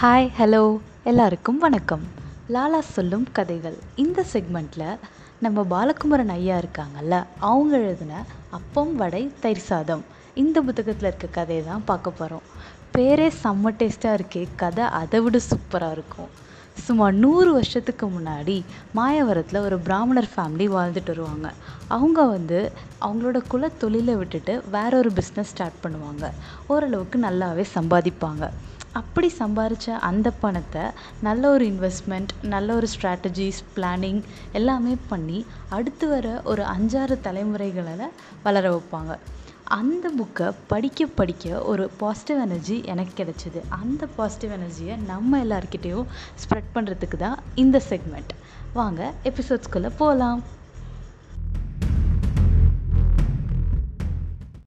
Hi hello எல்லாருக்கும் வணக்கம். லாலா சொல்லும் கதைகள். இந்த செக்மெண்ட்டில் நம்ம பாலகுமரன் ஐயா இருக்காங்கல்ல அவங்க எழுதின அப்பம் வடை தயிர் சாதம். இந்த புத்தகத்தில் இருக்க கதையை தான் பார்க்க போகிறோம் பேரே செம்ம டேஸ்ட்டாக இருக்கே கதை அதை விட சூப்பராக இருக்கும். சுமார் நூறு வருஷத்துக்கு முன்னாடி மாயவரத்தில் ஒரு பிராமணர் ஃபேமிலி வாழ்ந்துட்டு வருவாங்க. அவங்க வந்து அவங்களோட குல தொழிலை விட்டுட்டு வேற ஒரு பிஸ்னஸ் ஸ்டார்ட் பண்ணுவாங்க. ஓரளவுக்கு நல்லாவே சம்பாதிப்பாங்க. அப்படி சம்பாரித்த அந்த பணத்தை நல்ல ஒரு இன்வெஸ்ட்மெண்ட் நல்ல ஒரு ஸ்ட்ராட்டஜிஸ் பிளானிங் எல்லாமே பண்ணி அடுத்து வர ஒரு அஞ்சாறு தலைமுறைகளை வளர வைப்பாங்க. அந்த புக்கை படிக்க படிக்க ஒரு பாசிட்டிவ் எனர்ஜி எனக்கு கிடைச்சிது. அந்த பாசிட்டிவ் எனர்ஜியை நம்ம எல்லாருக்கிட்டேயும் ஸ்ப்ரெட் பண்ணுறதுக்கு தான் இந்த செக்மெண்ட் வாங்க எபிசோட்ஸ்குள்ளே போகலாம்